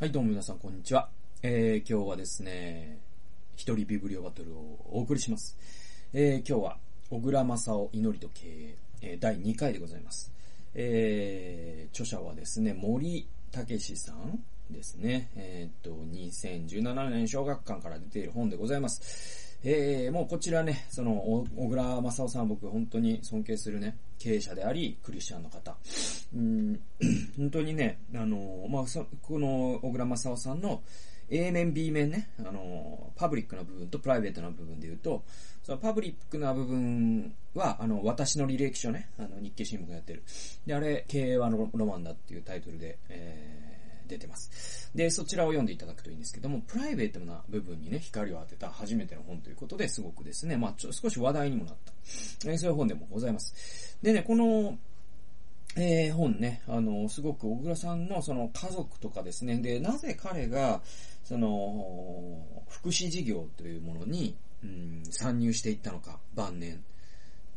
はい、どうも皆さん、こんにちは。えー、今日はですね、一人ビブリオバトルをお送りします。えー、今日は、小倉正夫祈りと経営、第2回でございます。えー、著者はですね、森武史さんですね。えー、っと、2017年小学館から出ている本でございます。えー、もうこちらね、その、小倉正夫さん僕本当に尊敬するね、経営者であり、クリスチャンの方。うん、本当にね、あの、まあ、そ、この小倉正夫さんの A 面 B 面ね、あの、パブリックな部分とプライベートな部分で言うと、そのパブリックな部分は、あの、私の履歴書ね、あの、日経新聞がやってる。で、あれ、経営はロロマンだっていうタイトルで、えー出てます。で、そちらを読んでいただくといいんですけども、プライベートな部分にね、光を当てた初めての本ということですごくですね、まあちょ少し話題にもなった、えーそういう本でもございます。でね、この、えー本ね、あの、すごく小倉さんのその家族とかですね、で、なぜ彼が、その、福祉事業というものに、うん、参入していったのか、晩年。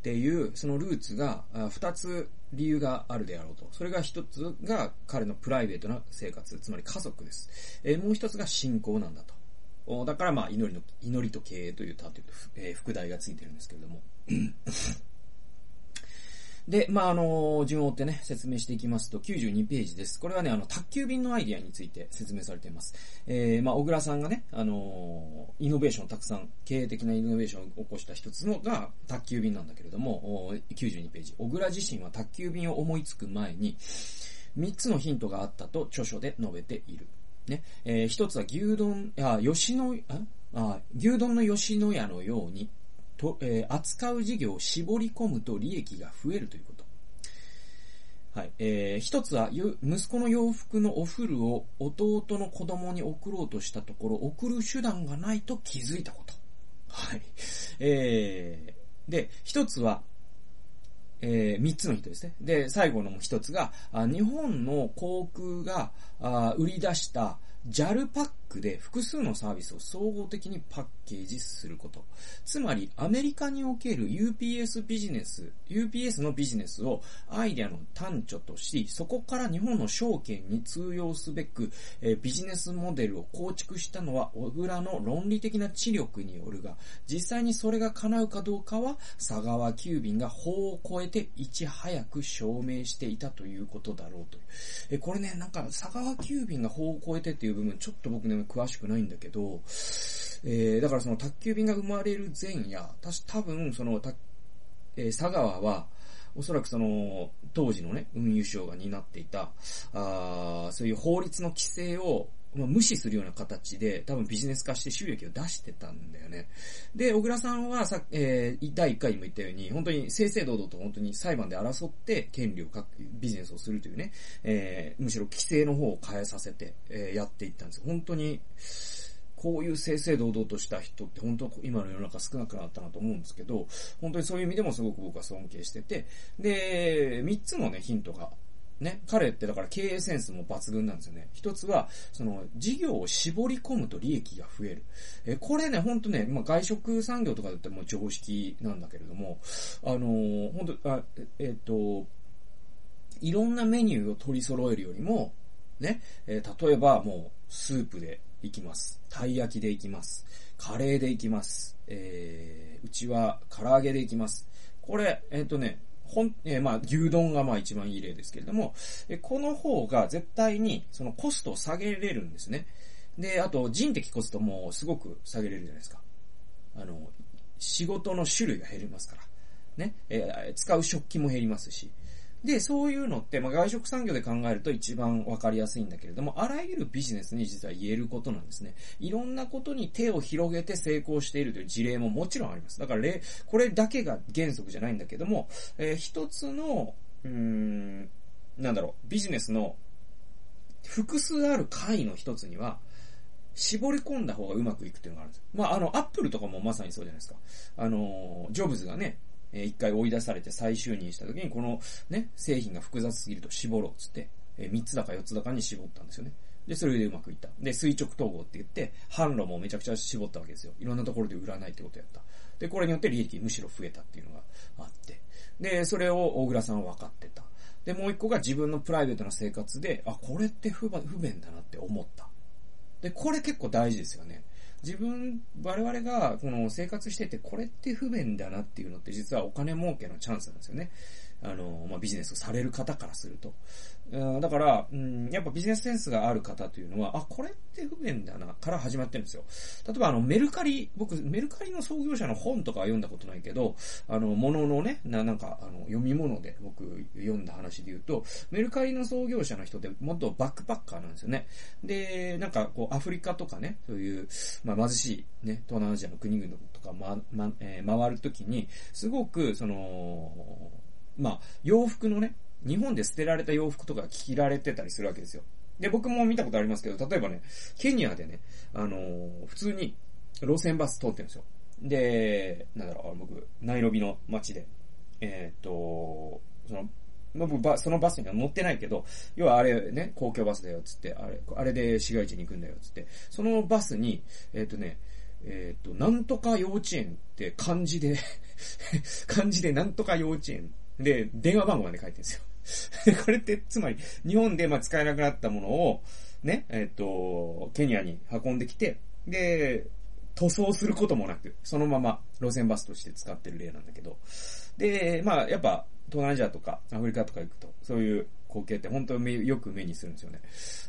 っていう、そのルーツが、二つ理由があるであろうと。それが一つが彼のプライベートな生活、つまり家族です。えーもう一つが信仰なんだと。だからまあ、祈りの、祈りと経営というタイトル、え副題がついてるんですけれども。で、まあ、あの、順を追ってね、説明していきますと、92ページです。これはね、あの、宅急便のアイディアについて説明されています。えー、まあ、小倉さんがね、あの、イノベーションたくさん、経営的なイノベーションを起こした一つのが、宅急便なんだけれども、92ページ。小倉自身は宅急便を思いつく前に、3つのヒントがあったと著書で述べている。ね。えー、一つは牛丼、あ、吉野、ああ、牛丼の吉野家のように、と、えー扱う事業を絞り込むと利益が増えるということ。はい。えー、一つは、息子の洋服のお古を弟の子供に送ろうとしたところ、送る手段がないと気づいたこと。はい。えー、で、一つは、えー、三つの人ですね。で、最後の一つが、日本の航空が売り出した JAL パックで複数のサービスを総合的にパッケージすること。つまり、アメリカにおける UPS ビジネス、UPS のビジネスをアイデアの端緒とし、そこから日本の証券に通用すべく、えービジネスモデルを構築したのは、小倉の論理的な知力によるが、実際にそれが叶うかどうかは、佐川急便が法を超えていち早く証明していたということだろうという。え、これね、なんか、佐川急便が法を超えてっていう部分、ちょっと僕ね、詳しくないんだけど、えー、だからその宅急便が生まれる前夜、たし、多分、その、たえー佐川は、おそらくその、当時のね、運輸省が担っていた、あそういう法律の規制を、まあ、無視するような形で、多分ビジネス化して収益を出してたんだよね。で、小倉さんはさ、えー、第1回にも言ったように、本当に正々堂々と本当に裁判で争って権利をかビジネスをするというね、えー、むしろ規制の方を変えさせて、えーやっていったんですよ。本当に、こういう正々堂々とした人って本当今の世の中少なくなったなと思うんですけど、本当にそういう意味でもすごく僕は尊敬してて、で、3つのね、ヒントがね、彼ってだから経営センスも抜群なんですよね。一つは、その、事業を絞り込むと利益が増える。え、これね、ほんとね、まあ、外食産業とかだったらもう常識なんだけれども、あのー、ほんと、あえっ、と、いろんなメニューを取り揃えるよりも、ね、えー例えばもう、スープでいきます。たい焼きでいきます。カレーでいきます。えー、うちは唐揚げでいきます。これ、えっ、とね、ほん、えーまあ、牛丼がまあ一番いい例ですけれども、えこの方が絶対にそのコストを下げれるんですね。で、あと人的コストもすごく下げれるじゃないですか。あの、仕事の種類が減りますから。ね。えー使う食器も減りますし。で、そういうのって、まあ、外食産業で考えると一番わかりやすいんだけれども、あらゆるビジネスに実は言えることなんですね。いろんなことに手を広げて成功しているという事例ももちろんあります。だから例、これだけが原則じゃないんだけども、えー一つの、うーん、なんだろう、ビジネスの複数ある回の一つには、絞り込んだ方がうまくいくっていうのがあるんです。まあ、あの、アップルとかもまさにそうじゃないですか。あの、ジョブズがね、えー一回追い出されて再就任した時に、このね、製品が複雑すぎると絞ろうっつって、えー三つだか四つだかに絞ったんですよね。で、それでうまくいった。で、垂直統合って言って、販路もめちゃくちゃ絞ったわけですよ。いろんなところで売らないってことやった。で、これによって利益むしろ増えたっていうのがあって。で、それを大倉さんは分かってた。で、もう一個が自分のプライベートな生活で、あ、これって不不便だなって思った。で、これ結構大事ですよね。自分、我々がこの生活してて、これって不便だなっていうのって実はお金儲けのチャンスなんですよね。あの、まあ、ビジネスをされる方からすると。うん、だから、うん、やっぱビジネスセンスがある方というのは、あ、これって不便だな、から始まってるんですよ。例えば、あの、メルカリ、僕、メルカリの創業者の本とかは読んだことないけど、あの、もののね、な、なんか、あの、読み物で僕読んだ話で言うと、メルカリの創業者の人ってもっとバックパッカーなんですよね。で、なんか、こう、アフリカとかね、そういう、まあ、貧しい、ね、東南アジアの国々とか、ま、ま、えー、回るときに、すごく、その、まあ、洋服のね、日本で捨てられた洋服とか着られてたりするわけですよ。で、僕も見たことありますけど、例えばね、ケニアでね、あのー、普通に路線バス通ってるんですよ。で、なんだろう、僕、ナイロビの街で、えー、っと、その、僕バ、そのバスには乗ってないけど、要はあれね、公共バスだよ、つって、あれ、あれで市街地に行くんだよ、つって、そのバスに、えー、っとね、えっ、と、なんとか幼稚園って漢字で 漢字でなんとか幼稚園で、電話番号まで書いてるんですよ。でこれって、つまり、日本でまあ使えなくなったものを、ね、えっ、と、ケニアに運んできて、で、塗装することもなく、そのまま路線バスとして使ってる例なんだけど。で、まあ、やっぱ、東南アジアとかアフリカとか行くと、そういう光景って本当によく目にするんですよね。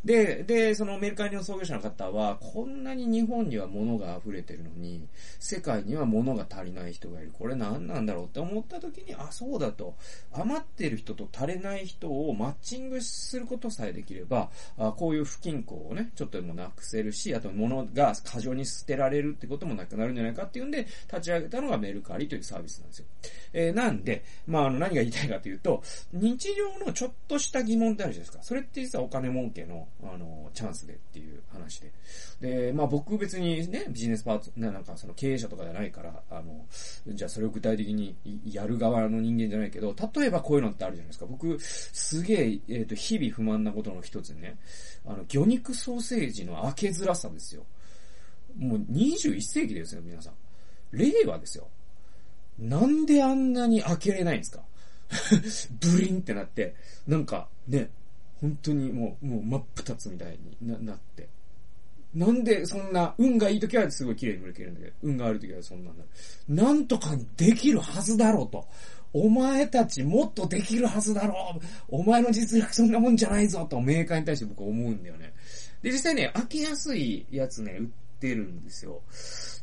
で、で、そのメルカリの創業者の方は、こんなに日本には物が溢れてるのに、世界には物が足りない人がいる。これ何なんだろうって思った時に、あ、そうだと。余ってる人と足りない人をマッチングすることさえできれば、あこういう不均衡をね、ちょっとでもなくせるし、あと物が過剰に捨てられるってこともなくなるんじゃないかっていうんで、立ち上げたのがメルカリというサービスなんですよ。えー、なんで、まあ、あの、何が言いたいかというと、日常のちょっとした疑問ってあるじゃないですか。それって実はお金儲けの、あの、チャンスでっていう話で。で、まあ僕別にね、ビジネスパート、なんかその経営者とかじゃないから、あの、じゃあそれを具体的にやる側の人間じゃないけど、例えばこういうのってあるじゃないですか。僕、すげえ、えっ、ー、と、日々不満なことの一つね、あの、魚肉ソーセージの開けづらさですよ。もう21世紀ですよ、皆さん。令和ですよ。なんであんなに開けれないんですか？ブリンってなって、なんかね、本当にもう、もう真っ二つみたいにななって。なんでそんな、運がいい時はすごい綺麗に売れ切るんだけど、運が悪い時はそんなんだ。なんとかできるはずだろうと。お前たちもっとできるはずだろうお前の実力そんなもんじゃないぞとメーカーに対して僕は思うんだよね。で、実際ね、開けやすいやつね、売ってるんですよ。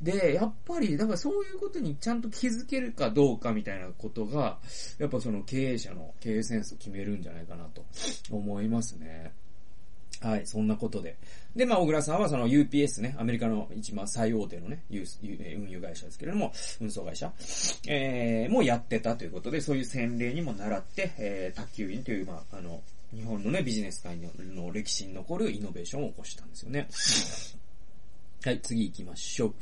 で、やっぱり、だからそういうことにちゃんと気づけるかどうかみたいなことが、やっぱその経営者の経営センスを決めるんじゃないかなと思いますね。はい、そんなことで。で、まあ、小倉さんはその UPS ね、アメリカの一番最大手のね、運輸会社ですけれども、運送会社、えー、もやってたということで、そういう洗礼にも習って、えー、卓球員という、まあ、あの、日本のね、ビジネス界の歴史に残るイノベーションを起こしたんですよね。はい、次行きましょう。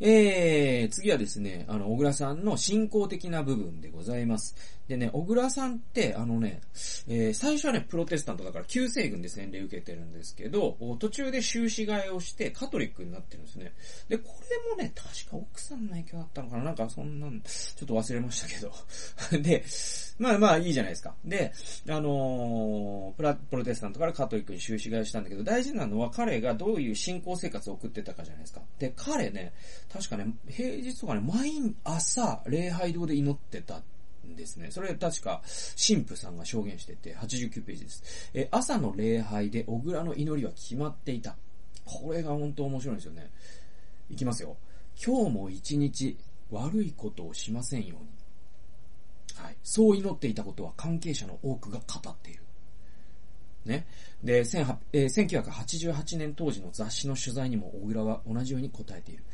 えー、次はですね、あの、小倉さんの信仰的な部分でございます。でね、小倉さんって、あのね、えー、最初はね、プロテスタントだから旧西軍で洗礼受けてるんですけど、途中で修士替えをしてカトリックになってるんですね。で、これもね、確か奥さんの影響だったのかな？なんかそんなん、ちょっと忘れましたけど。で、まあまあいいじゃないですか。で、あのー、プラ、プロテスタントからカトリックに修士替えしたんだけど、大事なのは彼がどういう信仰生活を送ってたかじゃないですか。で、彼ね、確かね、平日とかね、毎朝、礼拝堂で祈ってたんですね。それ確か、神父さんが証言してて、89ページです。え、朝の礼拝で小倉の祈りは決まっていた。これが本当面白いんですよね。いきますよ。今日も一日悪いことをしませんように。はい。そう祈っていたことは関係者の多くが語っている。ね。で、えー、1988年当時の雑誌の取材にも小倉は同じように答えている。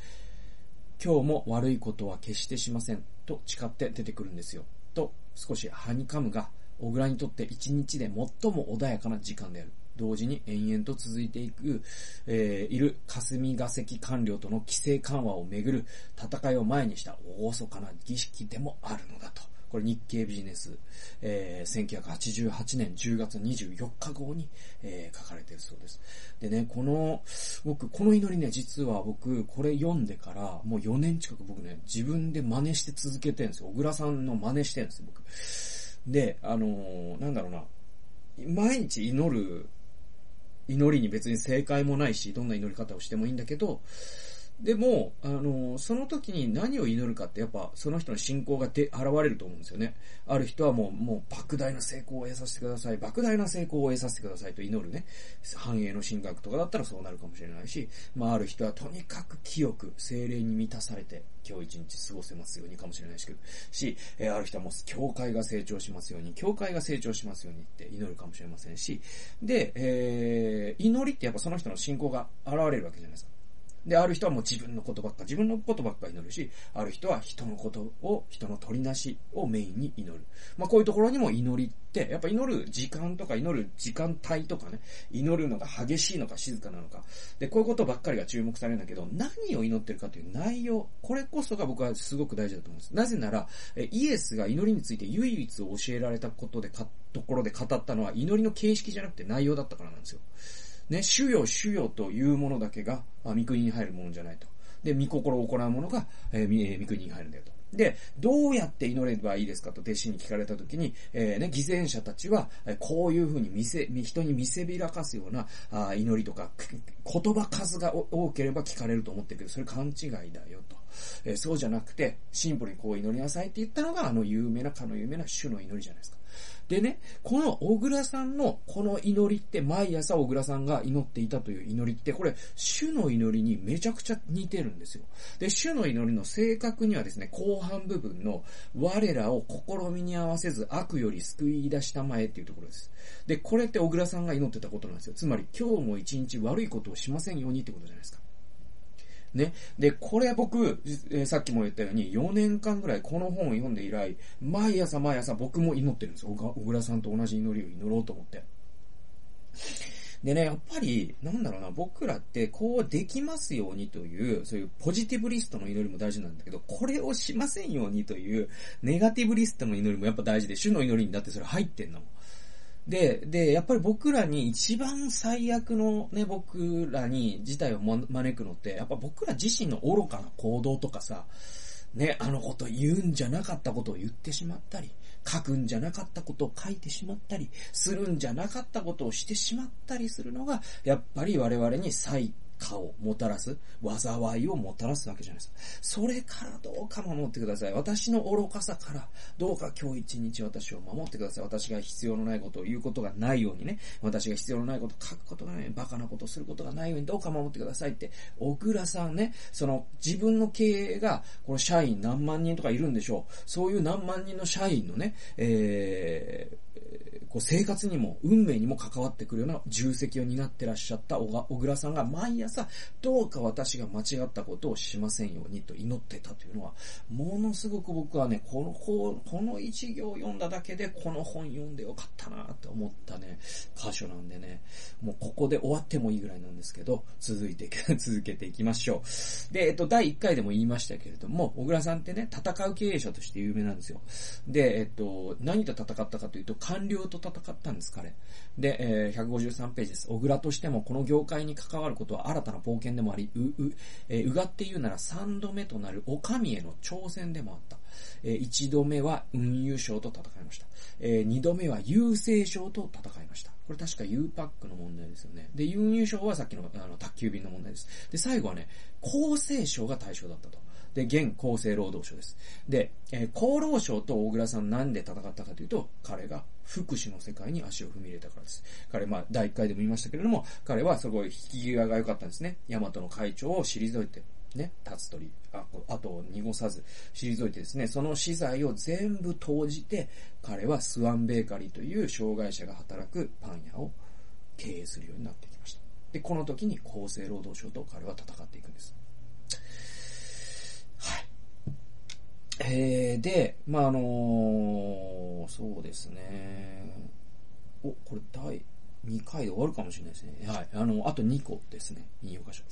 今日も悪いことは決してしません。と誓って出てくるんですよ。と、少しはにかむが、小倉にとって一日で最も穏やかな時間である。同時に延々と続いていく、えー、いる霞が関官僚との規制緩和をめぐる戦いを前にした厳かな儀式でもあるのだと。これ日経ビジネス、えー、1988年10月24日号に、えー、書かれてるそうです。でね、この、僕、この祈りね、実は僕、これ読んでから、もう4年近く僕ね、自分で真似して続けてるんですよ。小倉さんの真似してるんですよ、僕。で、あのー、なんだろうな、毎日祈る祈りに別に正解もないし、どんな祈り方をしてもいいんだけど、でも、あの、その時に何を祈るかってやっぱその人の信仰がで現れると思うんですよね。ある人はもう、もう莫大な成功を得させてください。莫大な成功を得させてくださいと祈るね。繁栄の神学とかだったらそうなるかもしれないし、まあある人はとにかく清く精霊に満たされて今日一日過ごせますようにかもしれないし、し、えある人はもう教会が成長しますように、教会が成長しますようにって祈るかもしれませんし、で、えー、祈りってやっぱその人の信仰が現れるわけじゃないですか。で、ある人はもう自分のことばっか、自分のことばっか祈るし、ある人は人のことを、人の取りなしをメインに祈る。まあこういうところにも祈りって、やっぱ祈る時間とか祈る時間帯とかね、祈るのが激しいのか静かなのか。で、こういうことばっかりが注目されるんだけど、何を祈ってるかという内容、これこそが僕はすごく大事だと思います。なぜなら、イエスが祈りについて唯一教えられたことでか、ところで語ったのは祈りの形式じゃなくて内容だったからなんですよ。ね、主よ主よというものだけが、あ、御国に入るものじゃないと。で、御心を行うものが、えー、御国に入るんだよと。で、どうやって祈ればいいですかと弟子に聞かれたときに、えー、ね、偽善者たちは、こういうふうに見せ、人に見せびらかすようなあ祈りとか、言葉数が多ければ聞かれると思ってるけど、それ勘違いだよと。えー、そうじゃなくて、シンプルにこう祈りなさいって言ったのが、あの有名な、かの有名な主の祈りじゃないですか。でね、この小倉さんのこの祈りって毎朝小倉さんが祈っていたという祈りってこれ主の祈りにめちゃくちゃ似てるんですよ。で、主の祈りの正確にはですね、後半部分の我らを試みに合わせず悪より救い出したまえっていうところです。で、これって小倉さんが祈ってたことなんですよ。つまり今日も一日悪いことをしませんようにってことじゃないですか。ね。で、これ僕、えー、さっきも言ったように、4年間ぐらいこの本を読んで以来、毎朝毎朝僕も祈ってるんですよ。小倉さんと同じ祈りを祈ろうと思って。でね、やっぱり、なんだろうな、僕らってこうできますようにという、そういうポジティブリストの祈りも大事なんだけど、これをしませんようにという、ネガティブリストの祈りもやっぱ大事で、主の祈りにだってそれ入ってんの。で、で、やっぱり僕らに一番最悪のね、僕らに事態を招くのって、やっぱ僕ら自身の愚かな行動とかさ、ね、あのこと言うんじゃなかったことを言ってしまったり、書くんじゃなかったことを書いてしまったり、するんじゃなかったことをしてしまったりするのが、やっぱり我々に最果をもたらす、災いをもたらすわけじゃないですか。それからどうか守ってください。私の愚かさからどうか今日一日私を守ってください。私が必要のないことを言うことがないようにね、私が必要のないことを書くことがない、バカなことをすることがないようにどうか守ってくださいって、小倉さんね、その自分の経営が、この社員何万人とかいるんでしょう。そういう何万人の社員のね、えー、こう生活にも運命にも関わってくるような重責を担ってらっしゃった小倉さんが毎朝さどうか私が間違ったことをしませんようにと祈ってたというのは、ものすごく僕はね、このこの一行読んだだけでこの本読んでよかったなって思ったね、箇所なんでね、もうここで終わってもいいぐらいなんですけど、続いて、続けていきましょう。で、えっと、第1回でも言いましたけれども、小倉さんってね、戦う経営者として有名なんですよ。で、えっと、何と戦ったかというと、官僚と戦ったんです、彼。で、えー、153ページです。小倉としてもこの業界に関わることは新たな冒険でもあり、う、う、えー、うがって言うなら3度目となるお上への挑戦でもあった。えー、1度目は運輸賞と戦いました。えー、2度目は郵政賞と戦いました。これ確か U パックの問題ですよね。で、運輸賞はさっきのあの宅急便の問題です。で、最後はね、厚生省が対象だったと。で、現厚生労働省です。で、えー、厚労省と大倉さんなんで戦ったかというと、彼が福祉の世界に足を踏み入れたからです。彼、まあ、第1回でも言いましたけれども、彼はすごい引き際が良かったんですね。大和の会長を退いて、ね、立つ鳥、あ、後を濁さず、退いてですね、その資材を全部投じて、彼はスワンベーカリーという障害者が働くパン屋を経営するようになってきました。で、この時に厚生労働省と彼は戦っていくんです。えー、で、まあ、あのー、そうですね。お、これ第2回で終わるかもしれないですね。はい。あの、あと2個ですね。引用箇所。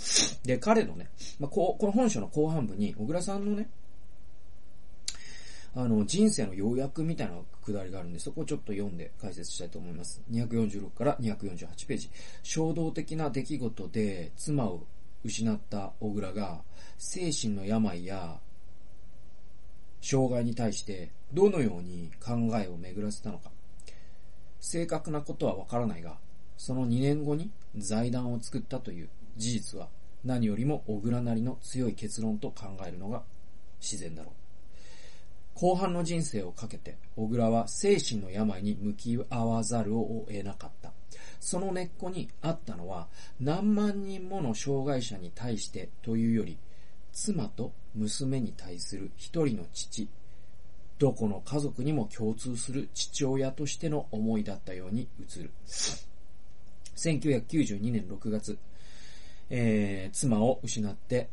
で、彼のね、まあ、こう、この本書の後半部に、小倉さんのね、あの、人生の要約みたいなくだりがあるんで、そこをちょっと読んで解説したいと思います。246から248ページ。衝動的な出来事で妻を失った小倉が、精神の病や障害に対してどのように考えを巡らせたのか。正確なことはわからないが、その2年後に財団を作ったという事実は何よりも小倉なりの強い結論と考えるのが自然だろう。後半の人生をかけて、小倉は精神の病に向き合わざるを得なかった。その根っこにあったのは、何万人もの障害者に対してというより、妻と娘に対する一人の父、どこの家族にも共通する父親としての思いだったように映る。1992年6月、えー、妻を失って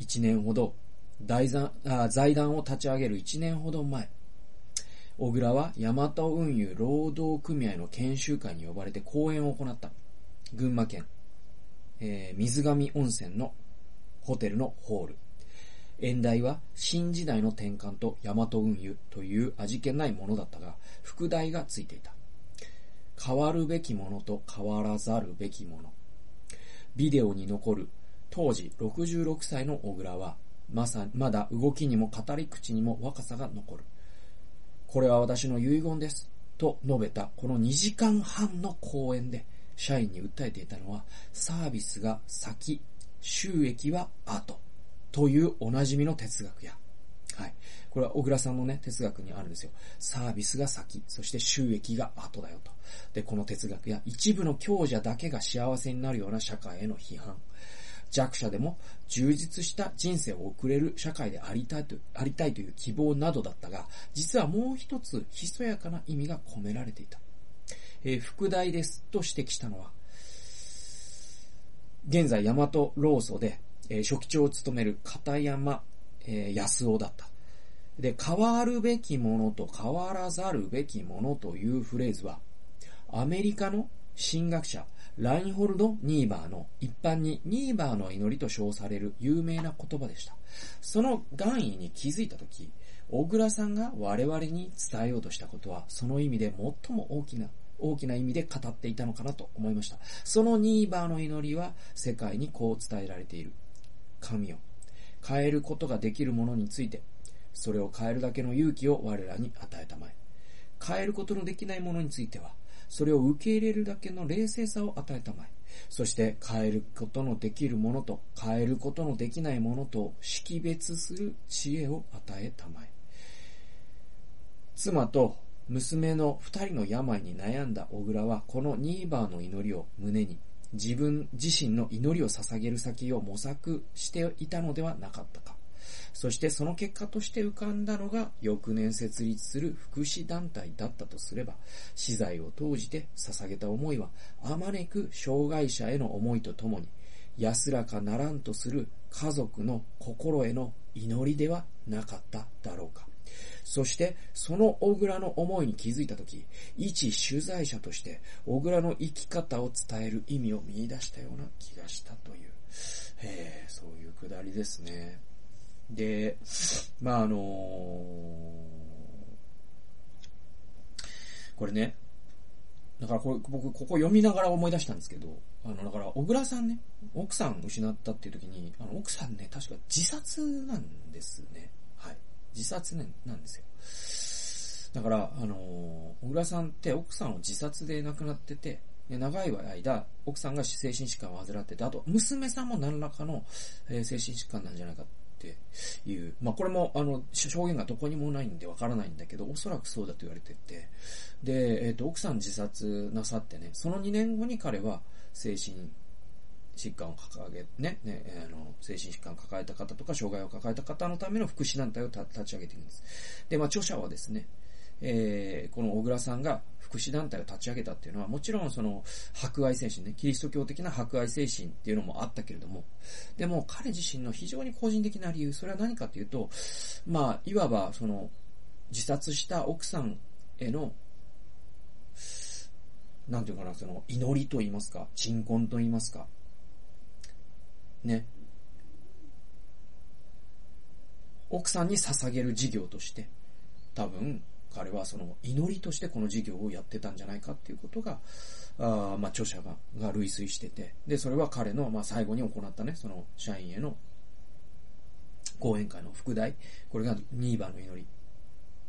1年ほど財団を立ち上げる1年ほど前、小倉はヤマト運輸労働組合の研修会に呼ばれて講演を行った。群馬県、えー、水上温泉のホテルのホール。演題は新時代の転換とヤマト運輸という味気ないものだったが、副題がついていた。変わるべきものと変わらざるべきもの。ビデオに残る当時66歳の小倉は、まさ、まだ動きにも語り口にも若さが残る。これは私の遺言です。と述べたこの2時間半の講演で社員に訴えていたのはサービスが先、収益は後というおなじみの哲学や、はい。これは小倉さんのね、哲学にあるんですよ。サービスが先、そして収益が後だよと。で、この哲学や一部の強者だけが幸せになるような社会への批判。弱者でも充実した人生を送れる社会でありたいとありたいという希望などだったが、実はもう一つひそやかな意味が込められていた。えー、副題ですと指摘したのは、現在大和労組で、えー、書記長を務める片山、えー、安夫だった。で、変わるべきものと変わらざるべきものというフレーズは、アメリカの神学者、ラインホルド・ニーバーの一般にニーバーの祈りと称される有名な言葉でした。その願意に気づいたとき、小倉さんが我々に伝えようとしたことは、その意味で最も大きな、大きな意味で語っていたのかなと思いました。そのニーバーの祈りは世界にこう伝えられている。神を変えることができるものについて、それを変えるだけの勇気を我らに与えたまえ。変えることのできないものについては、それを受け入れるだけの冷静さを与えたまえ。そして変えることのできるものと変えることのできないものと識別する知恵を与えたまえ。妻と娘の二人の病に悩んだ小倉はこのニーバーの祈りを胸に自分自身の祈りを捧げる先を模索していたのではなかったか。そしてその結果として浮かんだのが翌年設立する福祉団体だったとすれば、資材を投じて捧げた思いは、あまねく障害者への思いとともに、安らかならんとする家族の心への祈りではなかっただろうか。そして、その小倉の思いに気づいたとき、一取材者として、小倉の生き方を伝える意味を見出したような気がしたという、えー、そういうくだりですね。で、まあ、あのー、これね、だからこれ、僕、ここ読みながら思い出したんですけど、あの、だから、小倉さんね、奥さん失ったっていう時に、あの、奥さんね、確か自殺なんですね。自殺ね、なんですよ。だから、あのー、小倉さんって奥さんを自殺で亡くなってて、長い間、奥さんが精神疾患を患ってて、あと、娘さんも何らかの、えー、精神疾患なんじゃないかっていう、まあこれもあの、証言がどこにもないんでわからないんだけど、おそらくそうだと言われてて、で、えっ、ー、と、奥さん自殺なさってね、その2年後に彼は精神疾患を抱え、ね、ね、あの、精神疾患を抱えた方とか、障害を抱えた方のための福祉団体を立ち上げているんです。で、まあ著者はですね、えー、この小倉さんが福祉団体を立ち上げたっていうのは、もちろんその、博愛精神ね、キリスト教的な博愛精神っていうのもあったけれども、でも彼自身の非常に個人的な理由、それは何かというと、まあ、いわばその、自殺した奥さんへの、なんていうかな、その、祈りと言いますか、鎮魂と言いますか、ね。奥さんに捧げる事業として、多分、彼はその祈りとしてこの事業をやってたんじゃないかっていうことが、あまあ著者がが類推してて、で、それは彼のまあ最後に行ったね、その社員への講演会の副題、これがニーバーの祈り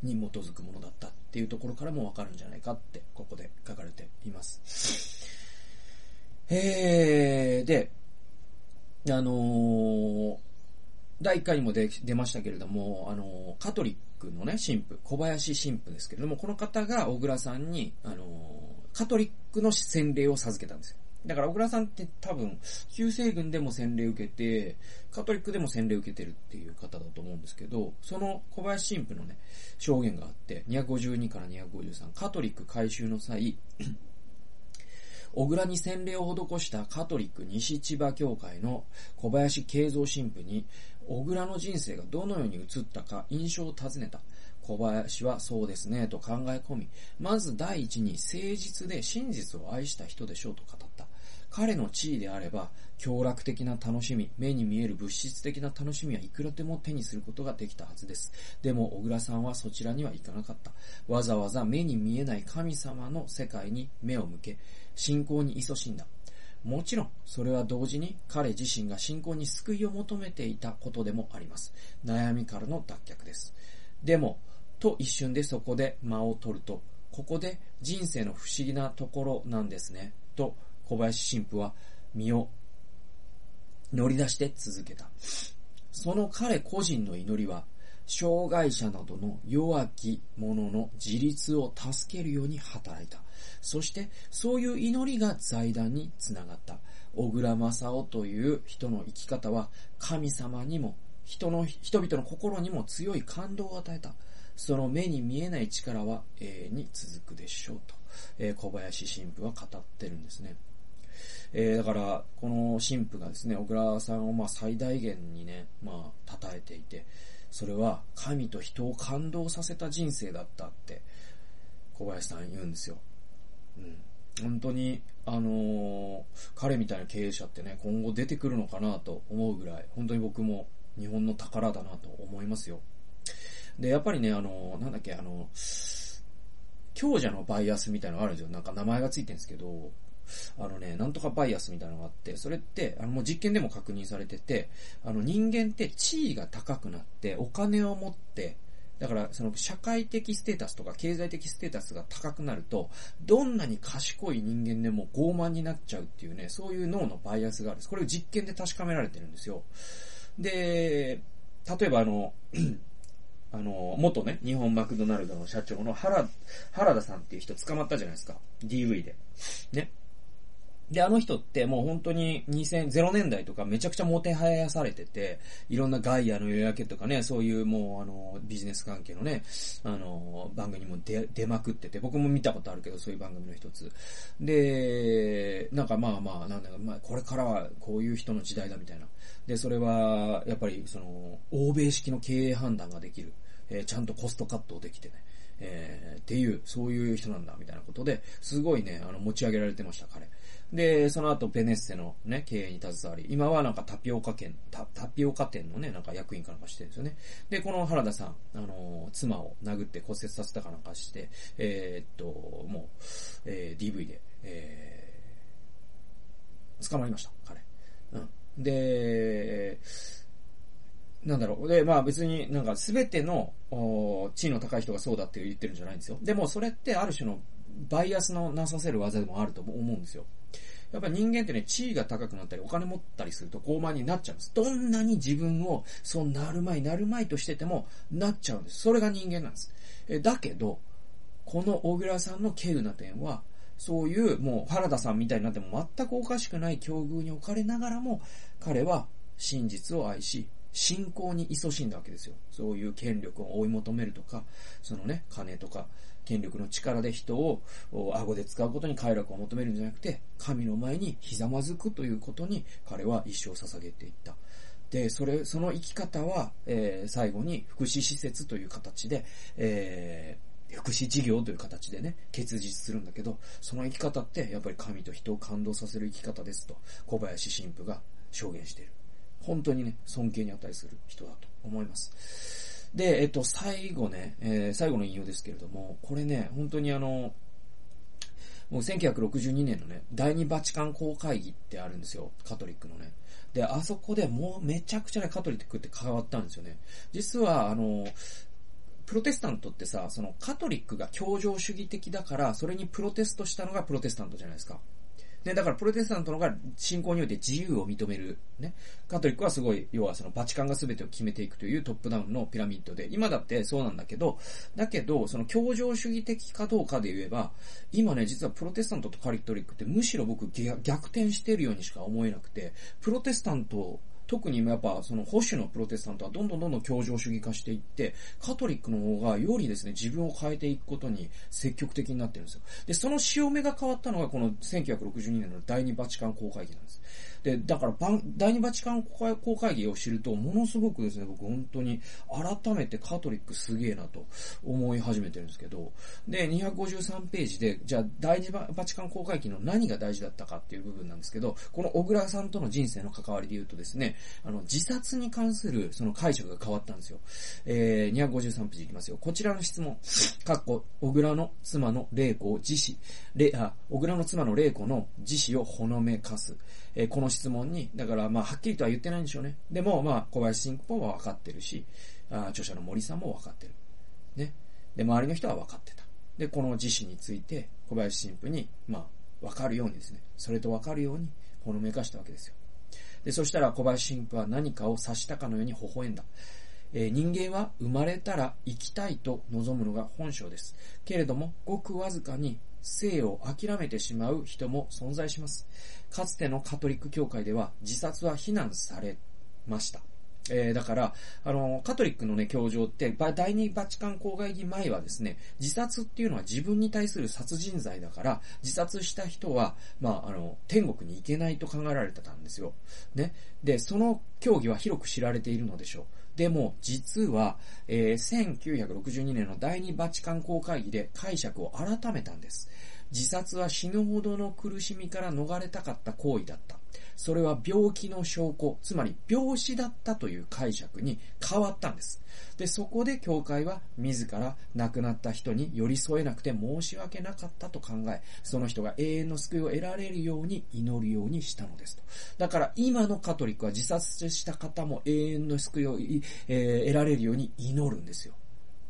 に基づくものだったっていうところからもわかるんじゃないかって、ここで書かれています。えー、で、あのー、第1回にも出ましたけれども、あのー、カトリックのね、神父、小林神父ですけれども、この方が小倉さんに、あのー、カトリックの洗礼を授けたんですよ。だから小倉さんって多分、旧西軍でも洗礼受けて、カトリックでも洗礼受けてるっていう方だと思うんですけど、その小林神父のね、証言があって、252から253、カトリック改修の際、小倉に洗礼を施したカトリック西千葉教会の小林慶三神父に、小倉の人生がどのように映ったか印象を尋ねた。小林はそうですね、と考え込み、まず第一に誠実で真実を愛した人でしょうと語った。彼の地位であれば、強楽的な楽しみ、目に見える物質的な楽しみはいくらでも手にすることができたはずです。でも、小倉さんはそちらには行かなかった。わざわざ目に見えない神様の世界に目を向け、信仰に勤しんだ。もちろん、それは同時に彼自身が信仰に救いを求めていたことでもあります。悩みからの脱却です。でも、と一瞬でそこで間を取ると、ここで人生の不思議なところなんですね、と小林神父は身を乗り出して続けた。その彼個人の祈りは、障害者などの弱き者の自立を助けるように働いた。そして、そういう祈りが財団につながった。小倉正夫という人の生き方は、神様にも、人の、人々の心にも強い感動を与えた。その目に見えない力は永遠に続くでしょうと、えー、小林神父は語ってるんですね。えー、だから、この神父がですね、小倉さんをまあ最大限にね、まあ、称えていて、それは神と人を感動させた人生だったって、小林さん言うんですよ。うん。本当に、あのー、彼みたいな経営者ってね、今後出てくるのかなと思うぐらい、本当に僕も日本の宝だなと思いますよ。で、やっぱりね、あのー、なんだっけ、あのー、強者のバイアスみたいなのがあるんですよ。なんか名前がついてるんですけど、あのね、なんとかバイアスみたいなのがあって、それって、あの、もう実験でも確認されてて、あの、人間って地位が高くなって、お金を持って、だから、その、社会的ステータスとか経済的ステータスが高くなると、どんなに賢い人間でも傲慢になっちゃうっていうね、そういう脳のバイアスがあるんです。これを実験で確かめられてるんですよ。で、例えばあの、あの、元ね、日本マクドナルドの社長の原、原田さんっていう人捕まったじゃないですか。DV で。ね。で、あの人ってもう本当に2000、年代とかめちゃくちゃもてはやされてて、いろんなガイアの予約とかね、そういうもうあの、ビジネス関係のね、あの、番組も出、出まくってて、僕も見たことあるけど、そういう番組の一つ。で、なんかまあまあ、なんだか、まあこれからはこういう人の時代だみたいな。で、それは、やっぱりその、欧米式の経営判断ができる。えー、ちゃんとコストカットできてね。えー、っていう、そういう人なんだ、みたいなことで、すごいね、あの、持ち上げられてました、彼。で、その後、ベネッセのね、経営に携わり、今はなんかタピオカ店、タピオカ店のね、なんか役員かなんかしてるんですよね。で、この原田さん、あの、妻を殴って骨折させたかなんかして、えー、っと、もう、えー、DV で、えー、捕まりました、彼。うん。で、なんだろう。で、まあ別になんか全ての地位の高い人がそうだって言ってるんじゃないんですよ。でもそれってある種のバイアスのなさせる技でもあると思うんですよ。やっぱ人間ってね、地位が高くなったり、お金持ったりすると傲慢になっちゃうんです。どんなに自分を、そうなるまい、なるまいとしてても、なっちゃうんです。それが人間なんです。えだけど、この小倉さんの稀有な点は、そういう、もう原田さんみたいになっても全くおかしくない境遇に置かれながらも、彼は真実を愛し、信仰に勤しんだわけですよ。そういう権力を追い求めるとか、そのね、金とか、権力の力で人を顎で使うことに快楽を求めるんじゃなくて、神の前にひざまずくということに彼は一生捧げていった。で、それ、その生き方は、えー、最後に福祉施設という形で、えー、福祉事業という形でね、結実するんだけど、その生き方ってやっぱり神と人を感動させる生き方ですと、小林神父が証言している。本当にね、尊敬に値する人だと思います。で、えっと、最後ね、えー、最後の引用ですけれども、これね、本当にあの、もう1962年のね、第二バチカン公会議ってあるんですよ。カトリックのね。で、あそこでもうめちゃくちゃね、カトリックって変わったんですよね。実は、あの、プロテスタントってさ、そのカトリックが協情主義的だから、それにプロテストしたのがプロテスタントじゃないですか。ね、だからプロテスタントの方が信仰において自由を認める。ね。カトリックはすごい、要はそのバチカンが全てを決めていくというトップダウンのピラミッドで、今だってそうなんだけど、だけど、その協情主義的かどうかで言えば、今ね、実はプロテスタントとカリトリックってむしろ僕逆転してるようにしか思えなくて、プロテスタント特にやっぱその保守のプロテスタントはどんどんどんどん協情主義化していって、カトリックの方がよりですね、自分を変えていくことに積極的になってるんですよ。で、その潮目が変わったのがこの1962年の第二バチカン公会議なんです。で、だから、第二バチカン公会議を知ると、ものすごくですね、僕本当に改めてカトリックすげえなと思い始めてるんですけど、で、253ページで、じゃあ第二バチカン公会議の何が大事だったかっていう部分なんですけど、この小倉さんとの人生の関わりで言うとですね、あの、自殺に関するその解釈が変わったんですよ。えー、253ページいきますよ。こちらの質問、かっこ、小倉の妻の霊子を自死、れ、あ、小倉の妻の霊子の自死をほのめかす。えー、この質問に、だからまあはっきりとは言ってないんでしょうね。でもまあ小林新報は分かってるし、あ著者の森さんも分かってる。ね。で、周りの人は分かってた。で、この自死について小林神父に、まあ、分かるようにですね、それと分かるようにほのめかしたわけですよ。で、そしたら小林神父は何かを察したかのように微笑んだ。えー、人間は生まれたら生きたいと望むのが本性です。けれども、ごくわずかに生を諦めてしまう人も存在します。かつてのカトリック教会では自殺は非難されました。えー、だから、あの、カトリックのね、教条って、第二バチカン公会議前はですね、自殺っていうのは自分に対する殺人罪だから、自殺した人は、まあ、あの、天国に行けないと考えられてたんですよ。ね。で、その教義は広く知られているのでしょう。でも、実は、えー、1962年の第二バチカン公会議で解釈を改めたんです。自殺は死ぬほどの苦しみから逃れたかった行為だった。それは病気の証拠、つまり病死だったという解釈に変わったんです。で、そこで教会は自ら亡くなった人に寄り添えなくて申し訳なかったと考え、その人が永遠の救いを得られるように祈るようにしたのですと。だから今のカトリックは自殺した方も永遠の救いを、得られるように祈るんですよ。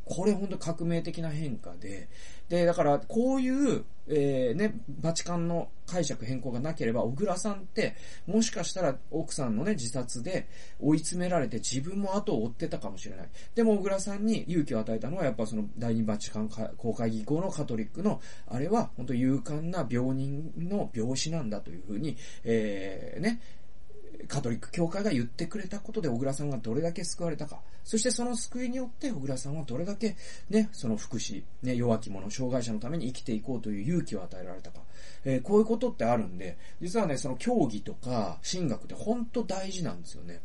これ本当革命的な変化で、で、だからこういう、えー、ね、バチカンの解釈変更がなければ、小倉さんって、もしかしたら奥さんのね、自殺で追い詰められて自分も後を追ってたかもしれない。でも小倉さんに勇気を与えたのは、やっぱその第二バチカン公会議後のカトリックの、あれは本当勇敢な病人の病死なんだというふうに、えー、ね、カトリック教会が言ってくれたことで小倉さんがどれだけ救われたか。そしてその救いによって小倉さんはどれだけね、その福祉、ね、弱き者、障害者のために生きていこうという勇気を与えられたか。えー、こういうことってあるんで、実はね、その教義とか神学って本当大事なんですよね。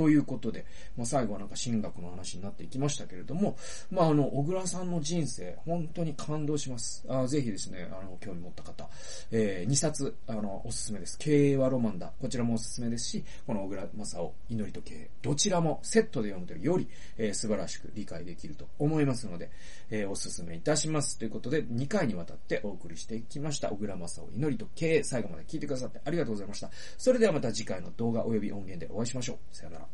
ということで、まあ、最後はなんか神学の話になっていきましたけれども、まあ、あの、小倉さんの人生、本当に感動します。あぜひですね、あの、興味持った方、えー、2冊、あの、おすすめです。経営はロマンだ。こちらもおすすめですし、この小倉正夫、祈りと経営、どちらもセットで読むとより、えー、素晴らしく理解できると思いますので、えー、おすすめいたします。ということで、2回にわたってお送りしていきました。小倉正夫、祈りと経営、最後まで聞いてくださってありがとうございました。それではまた次回の動画及び音源でお会いしましょう。さよなら。